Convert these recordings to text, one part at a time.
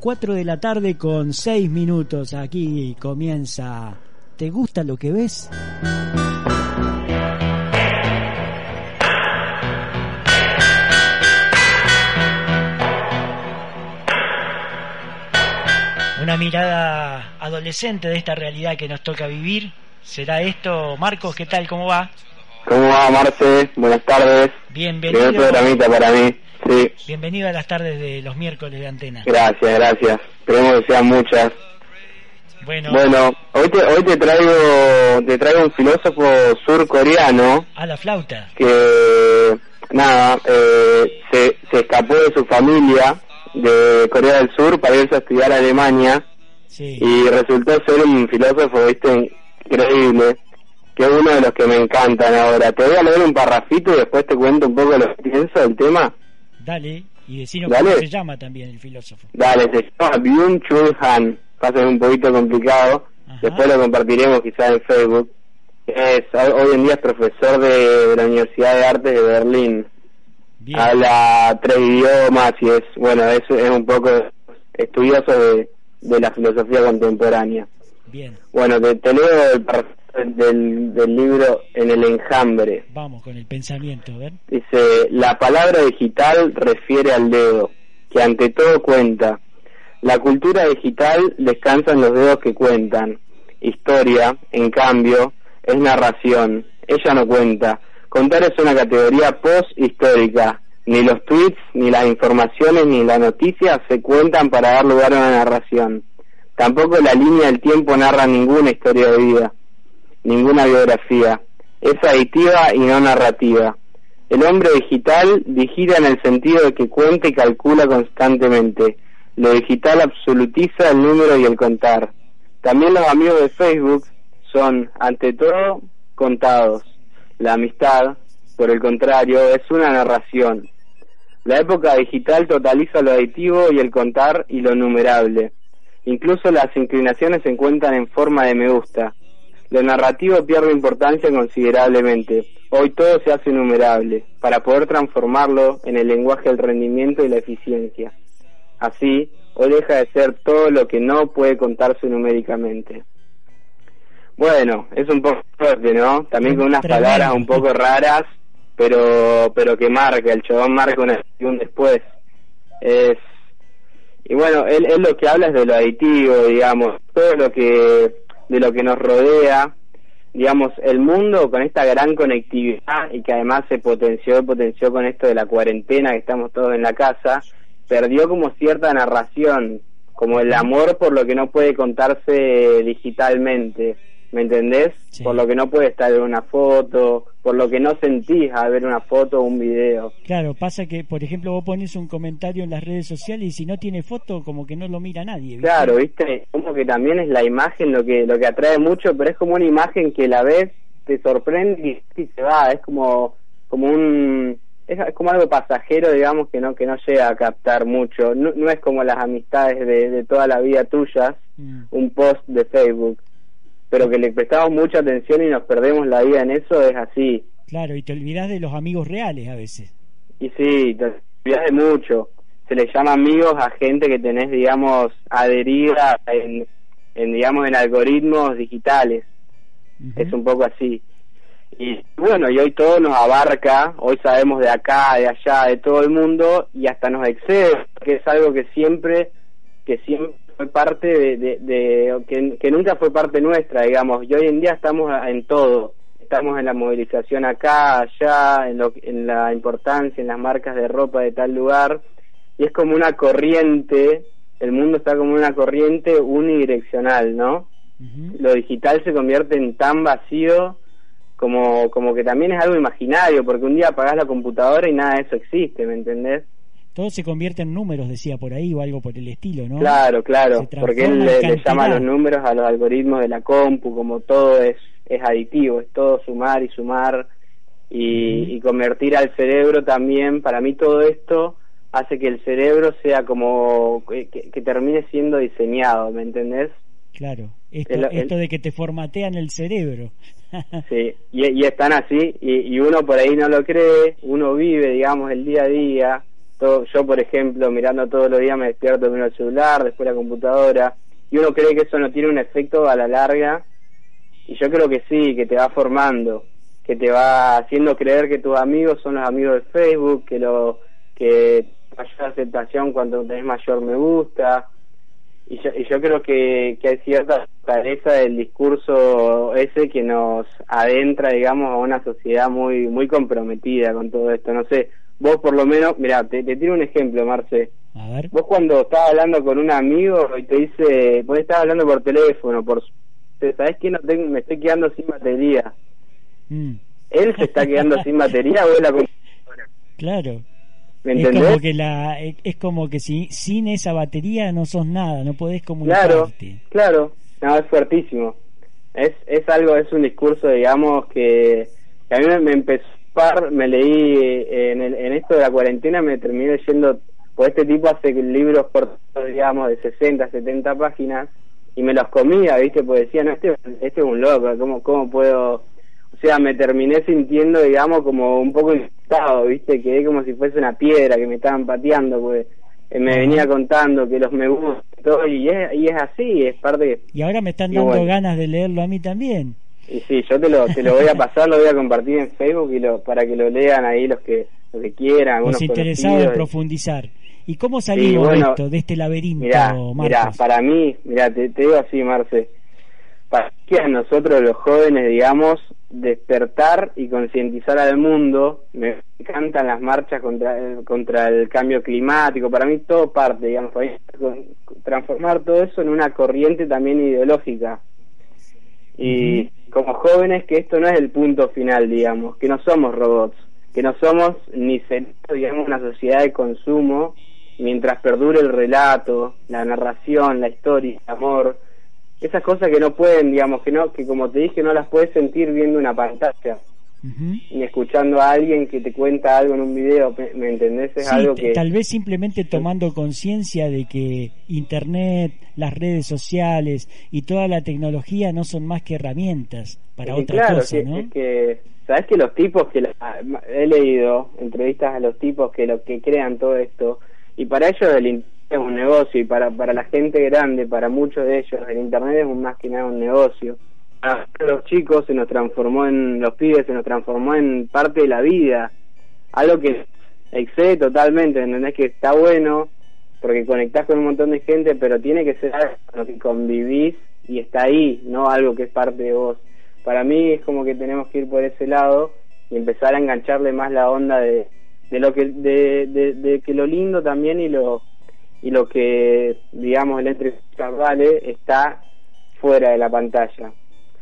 las 4 de la tarde con 6 minutos. Aquí comienza. ¿Te gusta lo que ves? Una mirada adolescente de esta realidad que nos toca vivir. ¿Será esto? Marcos, ¿qué tal? ¿Cómo va? ¿Cómo va, Marce? Buenas tardes. Bienvenido. Primer programita para mí. Sí. Bienvenido a las tardes de los miércoles de antena. Gracias, gracias. Esperemos que sean muchas. Bueno, Bueno, hoy te, hoy te traigo te traigo un filósofo surcoreano a la flauta. que, nada, eh, se, se escapó de su familia de Corea del Sur para irse a estudiar a Alemania Sí. y resultó ser un filósofo, viste, increíble, que es uno de los que me encantan ahora. Te voy a leer un parrafito y después te cuento un poco lo que pienso del tema. Dale, y decinos Dale. cómo se llama también el filósofo. Dale, se llama Byung Chul Han. Pasa un poquito complicado. Ajá. Después lo compartiremos quizás en Facebook. Es, hoy en día es profesor de, de la Universidad de Artes de Berlín. Bien. Habla tres idiomas y es, bueno, es, es un poco estudioso de, de la filosofía contemporánea. Bien. Bueno, te, te leo el del, del libro En el enjambre. Vamos con el pensamiento, a ver. Dice, la palabra digital refiere al dedo, que ante todo cuenta. La cultura digital descansa en los dedos que cuentan. Historia, en cambio, es narración. Ella no cuenta. Contar es una categoría post-histórica. Ni los tweets, ni las informaciones, ni las noticias se cuentan para dar lugar a una narración. Tampoco la línea del tiempo narra ninguna historia de vida, ninguna biografía. Es aditiva y no narrativa. El hombre digital digita en el sentido de que cuenta y calcula constantemente. Lo digital absolutiza el número y el contar. También los amigos de Facebook son, ante todo, contados. La amistad, por el contrario, es una narración. La época digital totaliza lo aditivo y el contar y lo numerable. Incluso las inclinaciones se encuentran en forma de me gusta. Lo narrativo pierde importancia considerablemente. Hoy todo se hace numerable, para poder transformarlo en el lenguaje del rendimiento y la eficiencia. Así, hoy deja de ser todo lo que no puede contarse numéricamente. Bueno, es un poco fuerte, ¿no? También con unas Tremendo. palabras un poco raras, pero pero que marca, el chabón marca una un después. Es y bueno, él, él lo que habla es de lo aditivo, digamos, todo lo que de lo que nos rodea, digamos, el mundo con esta gran conectividad y que además se potenció, potenció con esto de la cuarentena, que estamos todos en la casa, perdió como cierta narración, como el amor por lo que no puede contarse digitalmente, ¿me entendés? Sí. Por lo que no puede estar en una foto, por lo que no sentís al ver una foto o un video. Claro, pasa que, por ejemplo, vos pones un comentario en las redes sociales y si no tiene foto, como que no lo mira nadie. ¿viste? Claro, viste, como que también es la imagen lo que lo que atrae mucho, pero es como una imagen que la ves, te sorprende y, y se va, es como como un es, es como algo pasajero, digamos, que no que no llega a captar mucho. No, no es como las amistades de, de toda la vida tuyas, Mm. un post de Facebook, pero que le prestamos mucha atención y nos perdemos la vida en eso, es así. Claro, y te olvidás de los amigos reales a veces. Y sí, te olvidas de mucho. Se le llama amigos a gente que tenés, digamos, adherida en, en digamos, en algoritmos digitales. Es un poco así. Y bueno, y hoy todo nos abarca, hoy sabemos de acá, de allá, de todo el mundo, y hasta nos excede, que es algo que siempre, que siempre fue parte de, de, de- que, que nunca fue parte nuestra, digamos, y hoy en día estamos en todo, estamos en la movilización acá, allá, en, lo, en la importancia, en las marcas de ropa de tal lugar, y es como una corriente, el mundo está como una corriente unidireccional, ¿no? Lo digital se convierte en tan vacío como, como que también es algo imaginario, porque un día apagás la computadora y nada de eso existe, ¿me entendés? Todo se convierte en números, decía por ahí, o algo por el estilo, ¿no? Claro, claro, porque él le, llama los números a los algoritmos de la compu, como todo es, es aditivo, es todo sumar y sumar y, y convertir al cerebro también, para mí todo esto hace que el cerebro sea como que, que- que termine siendo diseñado, ¿me entendés? Claro. Esto, El- el- esto de que te formatean el cerebro. Sí, y, y están así, y, y uno por ahí no lo cree, uno vive, digamos, el día a día, yo por ejemplo mirando todos los días me despierto primero el celular, después la computadora, y uno cree que eso no tiene un efecto a la larga, y yo creo que sí, que te va formando, que te va haciendo creer que tus amigos son los amigos de Facebook, que lo que mayor aceptación cuando tenés mayor me gusta, y yo, y yo creo que, que hay cierta cabeza del discurso ese que nos adentra, digamos, a una sociedad muy muy comprometida con todo esto. No sé, vos por lo menos, mira, te, te tiro un ejemplo, Marce. A ver. Vos cuando estás hablando con un amigo y te dice, vos estás hablando por teléfono, por ¿sabés que no tengo, me estoy quedando sin batería? Mm. Él se está quedando sin batería o es la computadora. Claro. ¿Me Es entendés? como que la es como que si, sin esa batería no sos nada, no podés Claro, comunicarte. claro, no, es fuertísimo. Es, es algo, es un discurso, digamos, que, que a mí me, me empezó par, me leí eh, en, el- en esto de la cuarentena, me terminé leyendo, pues este tipo hace libros cortos, digamos, de 60, 70 páginas, y me los comía, ¿viste? Porque decía, no, este, este es un loco, ¿cómo, cómo puedo...? O sea, me terminé sintiendo, digamos, como un poco infectado, ¿viste? Quedé como si fuese una piedra que me estaban pateando, pues eh, me venía contando que los me gusta y todo, y es, y es así, es parte... Y ahora me están dando bueno. ganas de leerlo a mí también. Y sí, yo te lo, te lo voy a pasar, lo voy a compartir en Facebook y lo, para que lo lean ahí los que, los que quieran, Los interesados en profundizar. ¿Y cómo salimos bueno, de esto, de este laberinto, Mirá, mirá, para mí, mirá, te, te digo así, Marce, para que a nosotros los jóvenes, digamos, despertar y concientizar al mundo, me encantan las marchas contra el, contra el cambio climático, para mí todo parte, digamos, para mí, transformar todo eso en una corriente también ideológica. Y como jóvenes que esto no es el punto final, digamos, que no somos robots, que no somos ni seremos, digamos, una sociedad de consumo, mientras perdure el relato, la narración, la historia, el amor, esas cosas que no pueden, digamos, que no, que como te dije, no las puedes sentir viendo una pantalla, Ni escuchando a alguien que te cuenta algo en un video, ¿me, me entendés? Es Sí, algo que... tal vez simplemente tomando conciencia de que Internet, las redes sociales y toda la tecnología no son más que herramientas para Es otra claro, cosa, que, ¿no? es que, ¿sabes que los tipos que la- he leído entrevistas a los tipos que lo que crean todo esto y para ellos el internet es un negocio y para para la gente grande, para muchos de ellos el internet es un- más que nada un negocio. Para los chicos se nos transformó en los pibes se nos transformó en parte de la vida, algo que excede totalmente, ¿entendés? Que está bueno porque conectás con un montón de gente, pero tiene que ser algo con lo que convivís y está ahí, no algo que es parte de vos. Para mí es como que tenemos que ir por ese lado y empezar a engancharle más la onda de, de lo que de, de, de que lo lindo también y lo y lo que digamos el entre vale está fuera de la pantalla,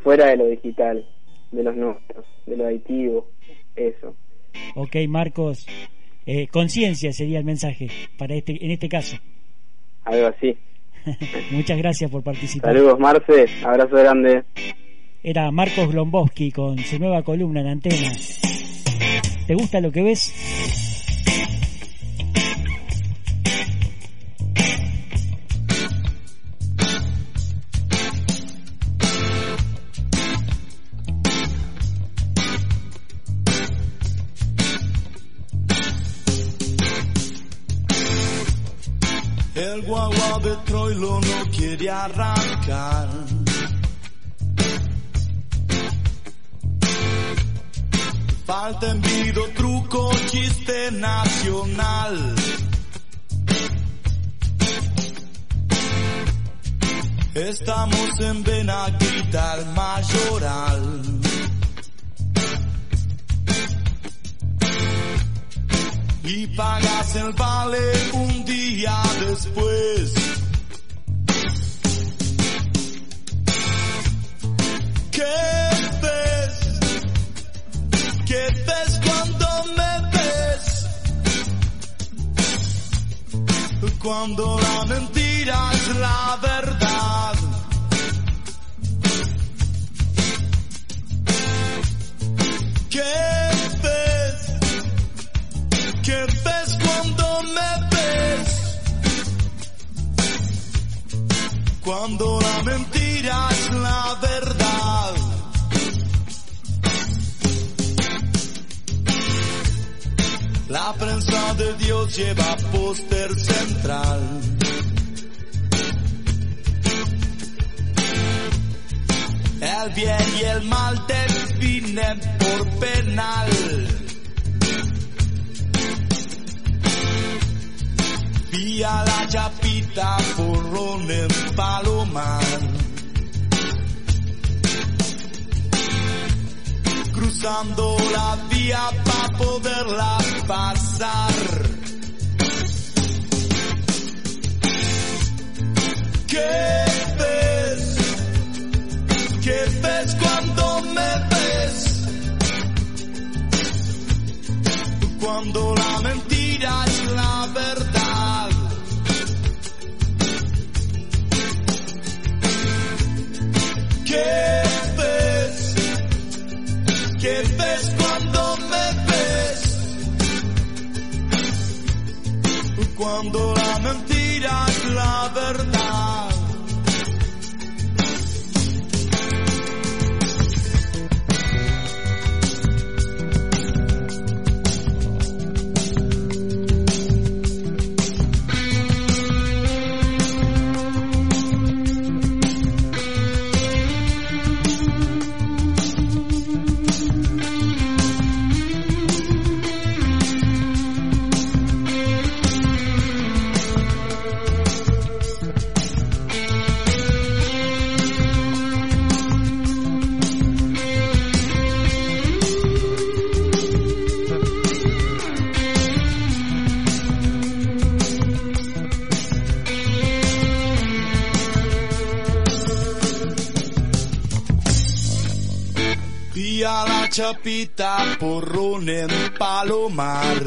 fuera de lo digital, de los números, de lo aditivo, eso. Ok, Marcos, eh, conciencia sería el mensaje para este, en este caso. Algo así. Muchas gracias por participar. Saludos Marce, abrazo grande. Era Marcos Glombowski con su nueva columna en antena. ¿Te gusta lo que ves? El guagua de Troilo no quiere arrancar. Falta envido, truco, chiste nacional. Estamos en Benaguita, el mayoral. Y pagas el vale un día después. ¿Qué ves? ¿Qué ves cuando me ves? Cuando la mentira es la verdad. ¿Qué Cuando la mentira es la verdad. La prensa de Dios lleva póster central. El bien y el mal definen por penal. La chapita, porrón en palomar. Cruzando la vía para poderla pasar. ¿Qué ves? ¿Qué ves cuando me ves? Cuando la mentira es la verdad. ¿Qué ves? ¿Qué ves cuando me ves? Cuando la mentira es la verdad. Chapita, porrón en palomar.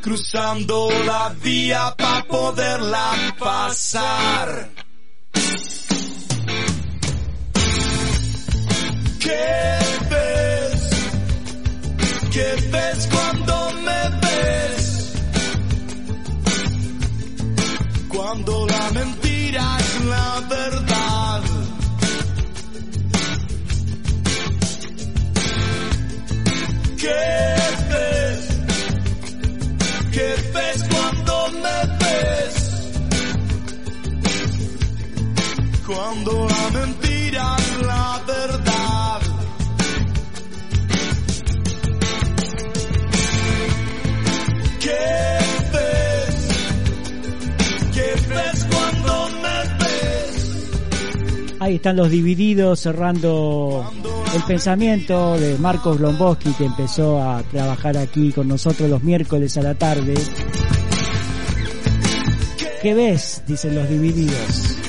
Cruzando la vía para poderla pasar. ¿Qué ves? ¿Qué ves cuando me ves? Cuando la mentira ¿Qué ves cuando me ves? Cuando la mentira es la verdad. ¿Qué ves? ¿Qué ves cuando me ves? Ahí están los divididos cerrando el pensamiento de Marcos Lomboski que empezó a trabajar aquí con nosotros los miércoles a la tarde. ¿Qué ves? Dicen los divididos.